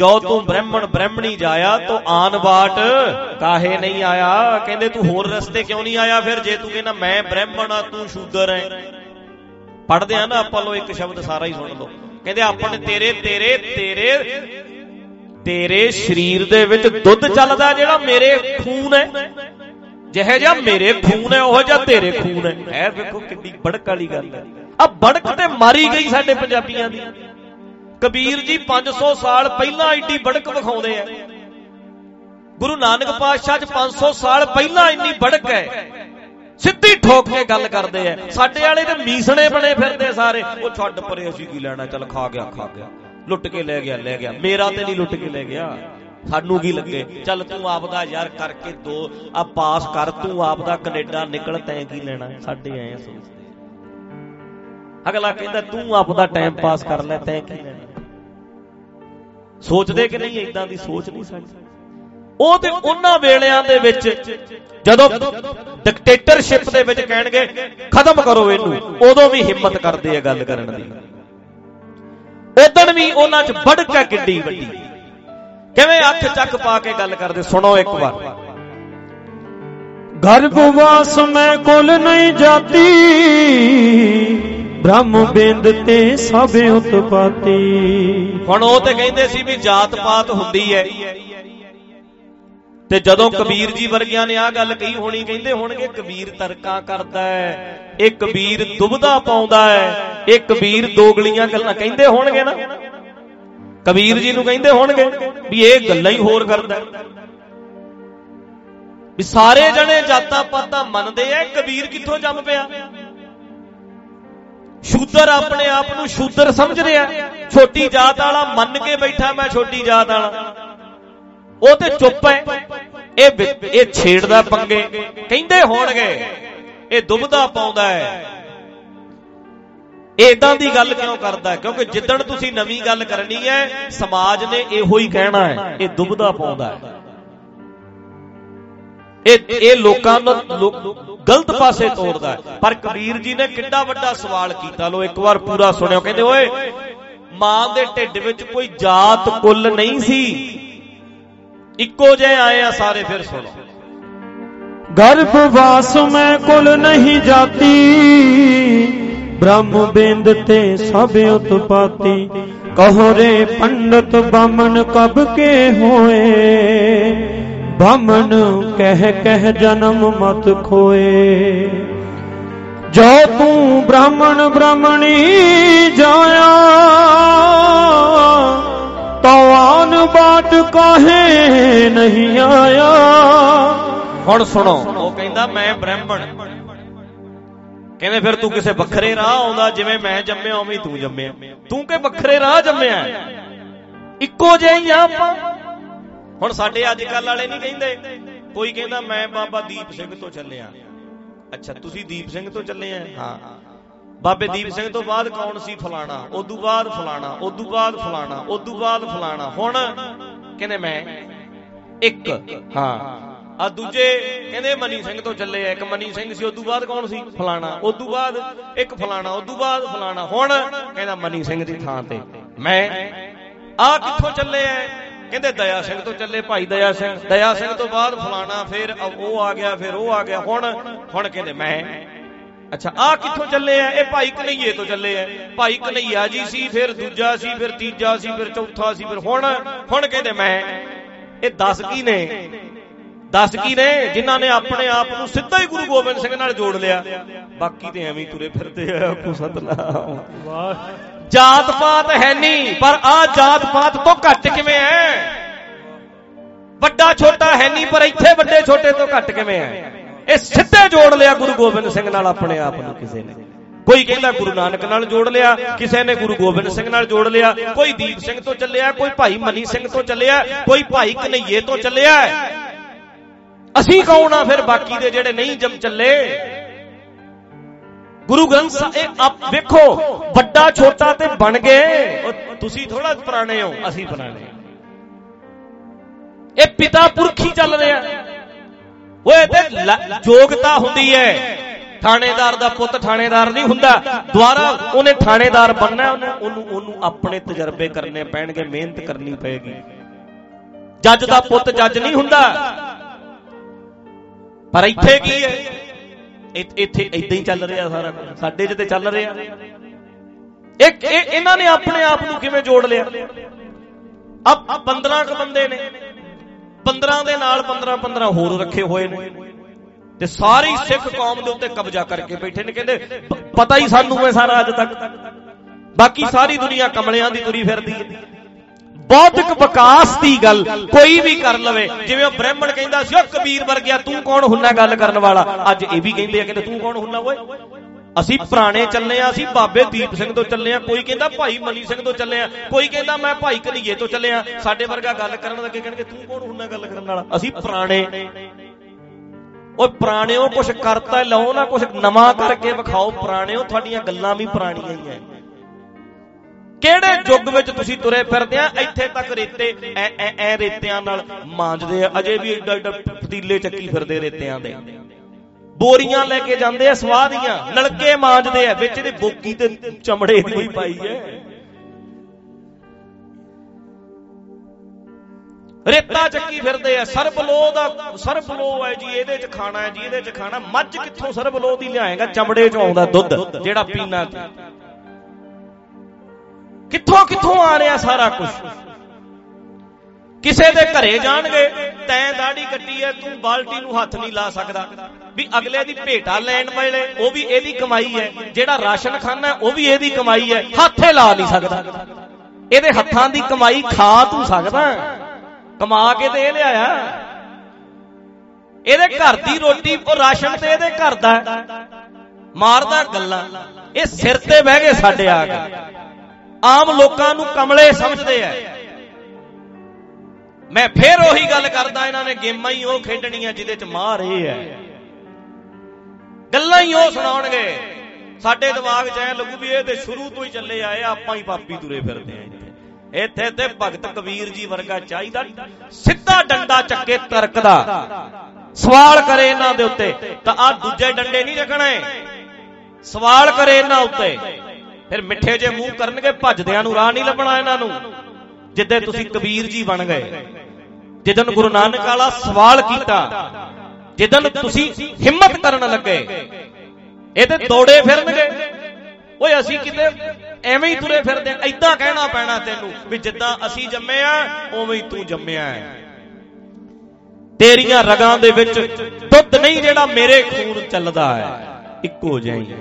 ਜੋ ਤੂੰ ਬ੍ਰਾਹਮਣ ਬ੍ਰਾਹਮਣੀ ਜਾਇਆ, ਤੋ ਆਨ ਬਾਟ। ਕਾਹੇ ਨਹੀਂ ਆਇਆ? ਕਹਿੰਦੇ ਤੂੰ ਹੋਰ ਰਸਤੇ ਕਿਉਂ ਨਹੀਂ ਆਇਆ ਫਿਰ? ਜੇ ਤੂੰ ਕਹਿੰਦਾ ਮੈਂ ਬ੍ਰਾਹਮਣ ਆ, ਤੂੰ ਸ਼ੂਦਰ ਹੈ ਪੜਦੇ ਆ ਨਾ ਆਪਾਂ ਲੋ ਇੱਕ ਸ਼ਬਦ ਸਾਰਾ ਹੀ ਸੁਣ ਲਓ ਕਹਿੰਦੇ ਆਪਣੇ ਤੇਰੇ ਤੇਰੇ ਤੇਰੇ ਤੇਰੇ ਸਰੀਰ ਦੇ ਵਿੱਚ ਦੁੱਧ ਚੱਲਦਾ ਜਿਹੜਾ ਮੇਰੇ ਖੂਨ ਹੈ ਜਿਹੇ ਜਿਹਾ ਮੇਰੇ ਖੂਨ ਹੈ ਉਹ ਜਿਹਾ ਤੇਰੇ ਖੂਨ ਹੈ ਐ ਵੇਖੋ ਕਿੰਨੀ ਬੜਕ ਵਾਲੀ ਗੱਲ ਹੈ ਆ ਬੜਕ ਤੇ ਮਾਰੀ ਗਈ ਸਾਡੇ ਪੰਜਾਬੀਆਂ ਦੀ। ਕਬੀਰ ਜੀ 500 ਸਾਲ ਪਹਿਲਾਂ ਐਡੀ ਬੜਕ ਵਿਖਾਉਂਦੇ ਆ। ਗੁਰੂ ਨਾਨਕ ਪਾਤਸ਼ਾਹ ਚ 500 ਸਾਲ ਪਹਿਲਾਂ ਇੰਨੀ ਬੜਕ ਹੈ। ਸਿੱਧੀ ਠੋਕ ਕੇ ਗੱਲ ਕਰਦੇ ਆ। ਸਾਡੇ ਵਾਲੇ ਤੇ ਮੀਸਣੇ ਬਣੇ ਫਿਰਦੇ ਸਾਰੇ। ਉਹ ਛੱਡ ਪਰੇ ਅਸੀਂ ਕੀ ਲੈਣਾ? ਚੱਲ ਖਾ ਗਿਆ ਖਾ ਗਿਆ। ਲੁੱਟ ਕੇ ਲੈ ਗਿਆ ਲੈ ਗਿਆ। ਮੇਰਾ ਤੇ ਨਹੀਂ ਲੁੱਟ ਕੇ ਲੈ ਗਿਆ। ਸਾਨੂੰ ਕੀ ਲੱਗੇ? ਚੱਲ ਤੂੰ ਆਪਦਾ ਯਾਰ ਕਰਕੇ ਦੋ। ਆ ਪਾਸ ਕਰ, ਤੂੰ ਆਪਦਾ ਕੈਨੇਡਾ ਨਿਕਲ, ਤੈਂ ਕੀ ਲੈਣਾ? ਸਾਡੇ ਆਏ ਸੋਚਦੇ ਅਗਲਾ ਕਹਿੰਦਾ, ਤੂੰ ਆਪਦਾ ਟਾਈਮ ਪਾਸ ਕਰ ਲੈ, ਤੈਂ ਕੀ ਲੈਣਾ? ਸੋਚਦੇ ਕਿ ਨਹੀਂ ਇਦਾਂ ਦੀ ਸੋਚ ਨਹੀਂ ਸਾਡੀ। ਉਹ ਤੇ ਉਹਨਾਂ ਵੇਲਿਆਂ ਦੇ ਵਿੱਚ ਜਦੋਂ ਡਿਕਟੇਟਰਸ਼ਿਪ ਦੇ ਵਿੱਚ ਕਹਿਣਗੇ, ਖਤਮ ਕਰੋ ਇਹਨੂੰ, ਉਦੋਂ ਵੀ ਹਿੰਮਤ ਕਰਦੇ ਆ ਗੱਲ ਕਰਨ ਦੀ। ਉਦੋਂ ਵੀ ਉਹਨਾਂ 'ਚ ਬੜਕ ਹੈ ਕਿੱਡੀ ਵੱਡੀ। ਕਿਵੇਂ ਅੱਖ ਚੱਕ ਪਾ ਕੇ ਗੱਲ ਕਰਦੇ, ਸੁਣੋ ਇੱਕ ਵਾਰ। ਗਰਭਵਾਸ ਮੈਂ ਕੁਲ ਨਹੀਂ ਜਾਤੀ ਬ੍ਰਹਮ ਬਿੰਦ ਤੇ ਸਭ ਉਤਪਾਤੀ। ਹੁਣ ਉਹ ਤੇ ਕਹਿੰਦੇ ਸੀ ਵੀ ਜਾਤ ਪਾਤ ਹੁੰਦੀ ਹੈ ਤੇ ਜਦੋਂ ਕਬੀਰ ਜੀ ਵਰਗਿਆਂ ਨੇ ਆ ਗੱਲ ਕਹੀ ਹੋਣੀ, ਕਹਿੰਦੇ ਹੋਣਗੇ ਕਬੀਰ ਤਰਕਾਂ ਕਰਦਾ ਹੈ ਇਹ ਕਬੀਰ ਦੁਬਦਾ ਪਾਉਂਦਾ ਹੈ ਇਹ ਕਬੀਰ ਦੋਗਲੀਆਂ ਗੱਲਾਂ ਕਹਿੰਦੇ ਹੋਣਗੇ ਨਾ। ਕਬੀਰ ਜੀ ਨੂੰ ਕਹਿੰਦੇ ਹੋਣਗੇ ਵੀ ਇਹ ਗੱਲਾਂ ਹੀ ਹੋਰ ਕਰਦਾ ਵੀ ਸਾਰੇ ਜਣੇ ਜਾਤਾਂ ਪਾਤਾਂ ਮੰਨਦੇ ਐ, ਕਬੀਰ ਕਿੱਥੋਂ ਜੰਮ ਪਿਆ? ਸ਼ੂਦਰ ਆਪਣੇ ਆਪ ਨੂੰ ਸ਼ੂਦਰ ਸਮਝ ਰਿਹਾ। ਛੋਟੀ ਜਾਤ ਵਾਲਾ ਮੰਨ ਕੇ ਬੈਠਾ ਮੈਂ ਛੋਟੀ ਜਾਤ ਵਾਲਾ। ਉਹ ਤੇ ਚੁੱਪ ਹੈ। ਇਹ ਇਹ ਛੇੜਦਾ ਪੰਗੇ। ਕਹਿੰਦੇ ਹੋਣਗੇ, ਇਹ ਦੁਬਦਾ ਪਾਉਂਦਾ ਹੈ। ਇਦਾਂ ਦੀ ਗੱਲ ਕਿਉਂ ਕਰਦਾ ਕਿਉਂਕਿ ਜਿੱਦਣ ਤੁਸੀਂ ਨਵੀਂ ਗੱਲ ਕਰਨੀ ਹੈ, ਸਮਾਜ ਨੇ ਇਹੋ ਹੀ ਕਹਿਣਾ ਹੈ, ਇਹ ਦੁਬਦਾ ਪਾਉਂਦਾ ਹੈ। ਇਹ ਇਹ ਲੋਕਾਂ ਨੂੰ ਗਲਤ ਪਾਸੇ ਤੋਰਦਾ ਹੈ। ਪਰ ਕਬੀਰ ਜੀ ਨੇ ਕਿੰਨਾ ਵੱਡਾ ਸਵਾਲ ਕੀਤਾ। ਲੋ ਇੱਕ ਵਾਰ ਪੂਰਾ ਸੁਣਿਓ। ਕਹਿੰਦੇ, ਓਏ, ਮਾਂ ਦੇ ਢਿੱਡ ਵਿੱਚ ਕੋਈ ਜਾਤ ਕੁੱਲ ਨਹੀਂ ਸੀ। ਇੱਕੋ ਜਿਹੇ ਆਏ ਆ ਸਾਰੇ, ਫਿਰ ਸੁਣੋ। ਗਰਭਵਾਸ ਮੈਂ ਕੁਲ ਨਹੀਂ ਜਾਤੀ। ਬ੍ਰਹਮ ਬਿੰਦ ਤੇ ਸਭ ਉਤਪਾਤੀ। ਕਹੋ ਰੇ ਪੰਡਤ ਬਾਮਨ ਕਬ ਕੇ ਹੋਏ? ਬਾਮਨ ਕਹਿ ਕਹਿ ਜਨਮ ਮਤ ਖੋਏ। ਜੋ ਤੂੰ ਬ੍ਰਾਹਮਣ ਬ੍ਰਾਹਮਣੀ ਜਾਇਆ ਤਵਾਨ ਬਾਟ ਕਾਹੇ ਨਹੀਂ ਆਇਆ। ਹੁਣ ਸੁਣੋ, ਉਹ ਕਹਿੰਦਾ, ਮੈਂ ਬ੍ਰਾਹਮਣ। ਕਹਿੰਦੇ ਫਿਰ ਤੂੰ ਕਿਸੇ ਵੱਖਰੇ ਰਾਹ ਆਉਂਦਾ? ਜਿਵੇਂ ਮੈਂ ਜੰਮਿਆ, ਉਵੇਂ ਤੂੰ ਜੰਮਿਆ। ਤੂੰ ਕਿ ਵੱਖਰੇ ਰਾਹ ਜੰਮਿਆ ਇੱਕੋ ਜਿਹੇ ਹੀ ਆ ਆਪਾਂ। ਹੁਣ ਸਾਡੇ ਅੱਜ ਕੱਲ ਵਾਲੇ ਨਹੀਂ ਕਹਿੰਦੇ। ਕੋਈ ਕਹਿੰਦਾ, ਮੈਂ ਬਾਬਾ ਦੀਪ ਸਿੰਘ ਤੋਂ ਚੱਲਿਆ। ਅੱਛਾ, ਤੁਸੀਂ ਦੀਪ ਸਿੰਘ ਤੋਂ ਚੱਲੇ ਆ? ਹਾਂ। ਬਾਬੇ ਦੀਪ ਸਿੰਘ ਤੋਂ ਬਾਅਦ ਕੌਣ ਸੀ? ਫਲਾਣਾ। ਉਦੋਂ ਬਾਅਦ ਫਲਾਣਾ, ਉਦੋਂ ਬਾਅਦ ਫਲਾਣਾ, ਉਦੋਂ ਬਾਅਦ ਫਲਾਣਾ। ਹੁਣ ਕਹਿੰਦੇ ਮੈਂ ਇੱਕ। ਹਾਂ। ਆ ਦੂਜੇ ਕਹਿੰਦੇ ਮਨੀ ਸਿੰਘ ਤੋਂ ਚੱਲੇ ਆ। ਇੱਕ ਮਨੀ ਸਿੰਘ ਸੀ, ਉਦੋਂ ਬਾਅਦ ਕੌਣ ਸੀ? ਫਲਾਣਾ। ਉਦੋਂ ਬਾਅਦ ਇੱਕ ਫਲਾਣਾ, ਉਦੋਂ ਬਾਅਦ ਫਲਾਣਾ। ਹੁਣ ਕਹਿੰਦਾ ਮਨੀ ਸਿੰਘ ਦੀ ਥਾਂ ਤੇ। ਮੈਂ ਆ ਕਿੱਥੋਂ ਚੱਲੇ ਆ? ਕਹਿੰਦੇ ਦਇਆ ਸਿੰਘ ਤੋਂ ਚੱਲੇ ਭਾਈ ਦਇਆ ਸਿੰਘ। ਦਇਆ ਸਿੰਘ ਤੋਂ ਬਾਅਦ ਫਲਾਣਾ ਫਿਰ ਉਹ ਆ ਗਿਆ, ਫਿਰ ਉਹ ਆ ਗਿਆ। ਹੁਣ ਹੁਣ ਕਹਿੰਦੇ ਮੈਂ। ਅੱਛਾ ਆ ਕਿੱਥੋਂ ਚੱਲੇ ਆ? ਇਹ ਭਾਈ ਕਨਈਏ ਤੋਂ ਚੱਲੇ ਆ। ਭਾਈ ਕਨਈਆ ਜੀ ਸੀ, ਫਿਰ ਦੂਜਾ ਸੀ, ਫਿਰ ਤੀਜਾ ਸੀ, ਫਿਰ ਚੌਥਾ ਸੀ, ਫਿਰ ਹੁਣ ਹੁਣ ਕਹਿੰਦੇ ਮੈਂ। ਇਹ 10 ਕੀ ਨੇ? 10 ਕੀ ਨੇ? ਜਿਨ੍ਹਾਂ ਨੇ ਆਪਣੇ ਆਪ ਨੂੰ ਸਿੱਧਾ ਹੀ ਗੁਰੂ ਗੋਬਿੰਦ ਸਿੰਘ ਨਾਲ ਜੋੜ ਲਿਆ। ਬਾਕੀ ਤੇ ਐਵੇਂ ਤੁਰੇ ਫਿਰਦੇ ਆ ਕੋ ਸਤਨਾਮ। ਵਾਹ। ਜਾਤ ਪਾਤ ਹੈ ਨਹੀਂ ਪਰ ਆ ਜਾਤ ਪਾਤ ਤੋਂ ਘੱਟ ਕਿਵੇਂ ਹੈ? ਵੱਡਾ ਛੋਟਾ ਹੈ ਨਹੀਂ ਪਰ ਇੱਥੇ ਵੱਡੇ ਛੋਟੇ ਤੋਂ ਘੱਟ ਕਿਵੇਂ ਹੈ? ਇਹ ਸਿੱਧੇ ਜੋੜ ਲਿਆ ਗੁਰੂ ਗੋਬਿੰਦ ਸਿੰਘ ਨਾਲ ਆਪਣੇ ਆਪ ਨੂੰ ਕਿਸੇ ਨੇ। ਕੋਈ ਕਹਿੰਦਾ ਗੁਰੂ ਨਾਨਕ ਨਾਲ ਜੋੜ ਲਿਆ, ਕਿਸੇ ਨੇ ਗੁਰੂ ਗੋਬਿੰਦ ਸਿੰਘ ਨਾਲ ਜੋੜ ਲਿਆ, ਕੋਈ ਦੀਪ ਸਿੰਘ ਤੋਂ ਚੱਲਿਆ, ਕੋਈ ਭਾਈ ਮਨੀ ਸਿੰਘ ਤੋਂ ਚੱਲਿਆ, ਕੋਈ ਭਾਈ ਕਨਈਏ ਤੋਂ ਚੱਲਿਆ। ਅਸੀਂ ਕੌਣ ਆ ਫਿਰ ਬਾਕੀ ਦੇ ਜਿਹੜੇ ਨਹੀਂ ਜਮ ਚੱਲੇ? ਗੁਰੂ ਗ੍ਰੰਥ ਸਾਹਿਬ ਆਪ ਵੇਖੋ, ਵੱਡਾ, ਛੋਟਾ ਤੇ ਬਣ ਗਏ। ਤੁਸੀਂ ਥੋੜਾ ਪੁਰਾਣੇ ਹੋ। ਅਸੀਂ ਪੁਰਾਣੇ। ਇਹ ਪਿਤਾ ਪੁਰਖੀ ਚੱਲ ਰਿਹਾ। ਓਏ, ਤੇ ਯੋਗਤਾ ਹੁੰਦੀ ਹੈ। ਥਾਣੇਦਾਰ ਦਾ ਪੁੱਤ ਥਾਣੇਦਾਰ ਨਹੀਂ ਹੁੰਦਾ। ਦੁਆਰਾ ਉਹਨੇ ਥਾਣੇਦਾਰ ਬੰਨਣਾ ਉਹਨੂੰ ਉਹਨੂੰ ਉਹਨੂੰ ਆਪਣੇ ਤਜਰਬੇ ਕਰਨੇ ਪੈਣਗੇ, ਮਿਹਨਤ ਕਰਨੀ ਪਏਗੀ। ਜੱਜ ਦਾ ਪੁੱਤ ਜੱਜ ਨਹੀਂ ਹੁੰਦਾ। ਪਰ ਇੱਥੇ ਕੀ ਹੈ? ਇੱਥੇ ਇਦਾਂ ਹੀ ਚੱਲ ਰਿਹਾ ਸਾਰਾ ਕੁਝ। ਸਾਡੇ 'ਚ ਤੇ ਚੱਲ ਰਿਹਾ। ਇੱਕ ਇਹ ਇਹਨਾਂ ਨੇ ਆਪਣੇ ਆਪ ਨੂੰ ਕਿਵੇਂ ਜੋੜ ਲਿਆ? ਅਬ 15 ਕ ਬੰਦੇ ਨੇ। 15 ਦੇ ਨਾਲ 15 15 ਹੋਰ ਰੱਖੇ ਹੋਏ ਨੇ। ਤੇ ਸਾਰੀ ਸਿੱਖ ਕੌਮ ਦੇ ਉੱਤੇ ਕਬਜ਼ਾ ਕਰਕੇ ਬੈਠੇ ਨੇ। ਕਹਿੰਦੇ ਪਤਾ ਹੀ ਸਾਨੂੰ ਹੈ ਸਾਰਾ ਅੱਜ ਤੱਕ। ਬਾਕੀ ਸਾਰੀ ਦੁਨੀਆ ਕਮਲਿਆਂ ਦੀ ਤੁਰੀ ਫਿਰਦੀ ਹੈ। ਬੌਧਿਕ ਵਿਕਾਸ ਦੀ ਗੱਲ ਕੋਈ ਵੀ ਕਰ ਲਵੇ। ਜਿਵੇਂ ਉਹ ਬ੍ਰਾਹਮਣ ਕਹਿੰਦਾ ਸੀ, ਉਹ ਕਬੀਰ ਵਰਗਿਆ, ਤੂੰ ਕੌਣ ਹੁੰਨਾ ਗੱਲ ਕਰਨ ਵਾਲਾ? ਅੱਜ ਇਹ ਵੀ ਕਹਿੰਦੇ ਆ ਕਹਿੰਦੇ ਤੂੰ ਕੌਣ ਹੁੰਨਾ ਓਏ? ਅਸੀਂ ਪੁਰਾਣੇ ਚੱਲੇ ਆ, ਅਸੀਂ ਬਾਬੇ ਦੀਪ ਸਿੰਘ ਤੋਂ ਚੱਲੇ ਆ। ਕੋਈ ਕਹਿੰਦਾ ਭਾਈ ਮਨੀ ਸਿੰਘ ਤੋਂ ਚੱਲੇ ਆ, ਕੋਈ ਕਹਿੰਦਾ ਮੈਂ ਭਾਈ ਕਨੀਏ ਤੋਂ ਚੱਲੇ ਆ। ਸਾਡੇ ਵਰਗਾ ਗੱਲ ਕਰਨ ਲੱਗੇ ਕਹਿਣਗੇ ਤੂੰ ਕੌਣ ਹੁੰਨਾ ਗੱਲ ਕਰਨ ਵਾਲਾ? ਅਸੀਂ ਪੁਰਾਣੇ। ਓਏ ਪੁਰਾਣਿਓ ਕੁਝ ਕਰਤਾ, ਲਓ ਨਾ ਕੁਝ ਨਵਾਂ ਕਰਕੇ ਵਿਖਾਓ। ਪੁਰਾਣਿਓ ਤੁਹਾਡੀਆਂ ਗੱਲਾਂ ਵੀ ਪੁਰਾਣੀਆਂ ਹੀ ਐ। ਕਿਹੜੇ ਯੁੱਗ ਵਿੱਚ ਤੁਸੀਂ ਤੁਰੇ ਫਿਰਦੇ ਆ? ਇੱਥੇ ਤੱਕ ਰੇਤੇ, ਐ ਐ ਐ ਰੇਤਿਆਂ ਨਾਲ ਮਾਂਜਦੇ ਆ। ਅਜੇ ਵੀ ਏਡਾ ਏਡਾ ਪਤੀਲੇ ਚੱਕੀ ਫਿਰਦੇ ਰੇਤਿਆਂ ਦੇ। ਬੋਰੀਆਂ ਲੈ ਕੇ ਜਾਂਦੇ ਆ, ਸਵਾਹ ਦੀਆਂ। ਨਲਕੇ ਮਾਂਜਦੇ ਆ। ਵਿੱਚ ਇਹਦੇ ਬੋਕੀ ਤੇ ਚਮੜੇ ਦੀ ਹੋਈ ਪਾਈ ਐ ਰੇਤਾ ਚੱਕੀ ਫਿਰਦੇ ਆ। ਸਰਬਲੋ ਦਾ ਸਰਬਲੋ ਹੈ ਜੀ, ਇਹਦੇ ਚ ਖਾਣਾ ਹੈ ਜੀ, ਇਹਦੇ ਚ ਖਾਣਾ। ਮੱਝ ਕਿੱਥੋਂ ਸਰਬਲੋ ਦੀ ਲਿਆਏਗਾ? ਚਮੜੇ ਚ ਆਉਂਦਾ ਦੁੱਧ, ਜਿਹੜਾ ਪੀਣਾ ਕਿੱਥੋਂ ਕਿੱਥੋਂ ਆ ਰਿਹਾ ਸਾਰਾ ਕੁਝ ਕਿਸੇ ਦੇ ਘਰੇ ਜਾਣਗੇ, ਤੈਂ ਦਾੜੀ ਕੱਟੀ ਐ, ਤੂੰ ਬਾਲਟੀ ਨੂੰ ਹੱਥ ਨਹੀਂ ਲਾ ਸਕਦਾ। ਵੀ ਅਗਲੇ ਦੀ ਭੇਟਾ ਲੈਣ ਵੇਲੇ ਉਹ ਵੀ ਇਹਦੀ ਕਮਾਈ ਹੈ ਜਿਹੜਾ ਰਾਸ਼ਨ ਖਾਣਾ ਉਹ ਵੀ ਇਹਦੀ ਕਮਾਈ ਹੈ ਹੱਥੇ ਲਾ ਨਹੀਂ ਸਕਦਾ। ਇਹਦੇ ਹੱਥਾਂ ਦੀ ਕਮਾਈ ਖਾ ਤੂੰ ਸਕਦਾ। ਕਮਾ ਕੇ ਤੇ ਇਹ ਲਿਆਇਆ। ਇਹਦੇ ਘਰ ਦੀ ਰੋਟੀ ਉਹ ਰਾਸ਼ਨ ਤੇ ਇਹਦੇ ਘਰ ਦਾ। ਮਾਰਦਾ ਗੱਲਾਂ। ਇਹ ਸਿਰ ਤੇ ਬਹਿ ਗਏ ਸਾਡੇ ਆ ਕੇ। ਆਮ ਲੋਕਾਂ ਨੂੰ ਕਮਲੇ ਸਮਝਦੇ ਆ। ਮੈਂ ਫੇਰ ਉਹੀ ਗੱਲ ਕਰਦਾ, ਇਹਨਾਂ ਨੇ ਗੇਮਾਂ ਹੀ ਉਹ ਖੇਡਣੀਆਂ ਜਿਹਦੇ ਚ ਮਾਰ ਇਹ ਹੈ। ਗੱਲਾਂ ਹੀ ਉਹ ਸੁਣਾਉਣਗੇ। ਸਾਡੇ ਦਿਮਾਗ 'ਚ ਐ ਲੱਗੂ ਵੀ ਇਹ ਤੇ ਸ਼ੁਰੂ ਤੋਂ ਹੀ ਚੱਲੇ ਆਏ ਆਪਾਂ ਹੀ ਪਾਪੀ ਤੁਰੇ ਫਿਰਦੇ ਆ ਇੱਥੇ। ਤੇ ਭਗਤ ਕਬੀਰ ਜੀ ਵਰਗਾ ਚਾਹੀਦਾ, ਸਿੱਧਾ ਡੰਡਾ ਚੱਕੇ ਤਰਕ ਦਾ ਸਵਾਲ ਕਰੇ ਇਹਨਾਂ ਦੇ ਉੱਤੇ, ਤਾਂ ਆ ਦੂਜੇ ਡੰਡੇ ਨਹੀਂ ਰੱਖਣੇ ਸਵਾਲ ਕਰੇ ਇਹਨਾਂ ਉੱਤੇ। ਫਿਰ ਮਿੱਠੇ ਜੇ ਮੂੰਹ ਕਰਨਗੇ, ਭੱਜਦਿਆਂ ਨੂੰ ਰਾਹ ਨਹੀਂ ਲੱਭਣਾ ਇਹਨਾਂ ਨੂੰ। ਜਿੱਦੇ ਤੁਸੀਂ ਕਬੀਰ ਜੀ ਬਣ ਗਏ ਜਿੱਦਨ ਗੁਰੂ ਨਾਨਕ ਵਾਲਾ ਸਵਾਲ ਕੀਤਾ ਜਿੱਦਨ ਤੁਸੀਂ ਹਿੰਮਤ ਕਰਨ ਲੱਗੇ, ਇਹਦੇ ਤੋੜੇ ਫਿਰਨਗੇ। ਓਏ ਅਸੀਂ ਕਿਤੇ ਐਵੇਂ ਹੀ ਤੁਰੇ ਫਿਰਦੇ ਐਦਾਂ ਕਹਿਣਾ ਪੈਣਾ ਤੈਨੂੰ ਵੀ ਜਿੱਦਾਂ ਅਸੀਂ ਜੰਮੇ ਆ, ਉਵੇਂ ਹੀ ਤੂੰ ਜੰਮਿਆ ਹੈ। ਤੇਰੀਆਂ ਰਗਾਂ ਦੇ ਵਿੱਚ ਦੁੱਧ ਨਹੀਂ ਜਿਹੜਾ ਮੇਰੇ ਖੂਨ ਚੱਲਦਾ ਹੈ, ਇੱਕੋ ਜਿਹਾ ਹੀ।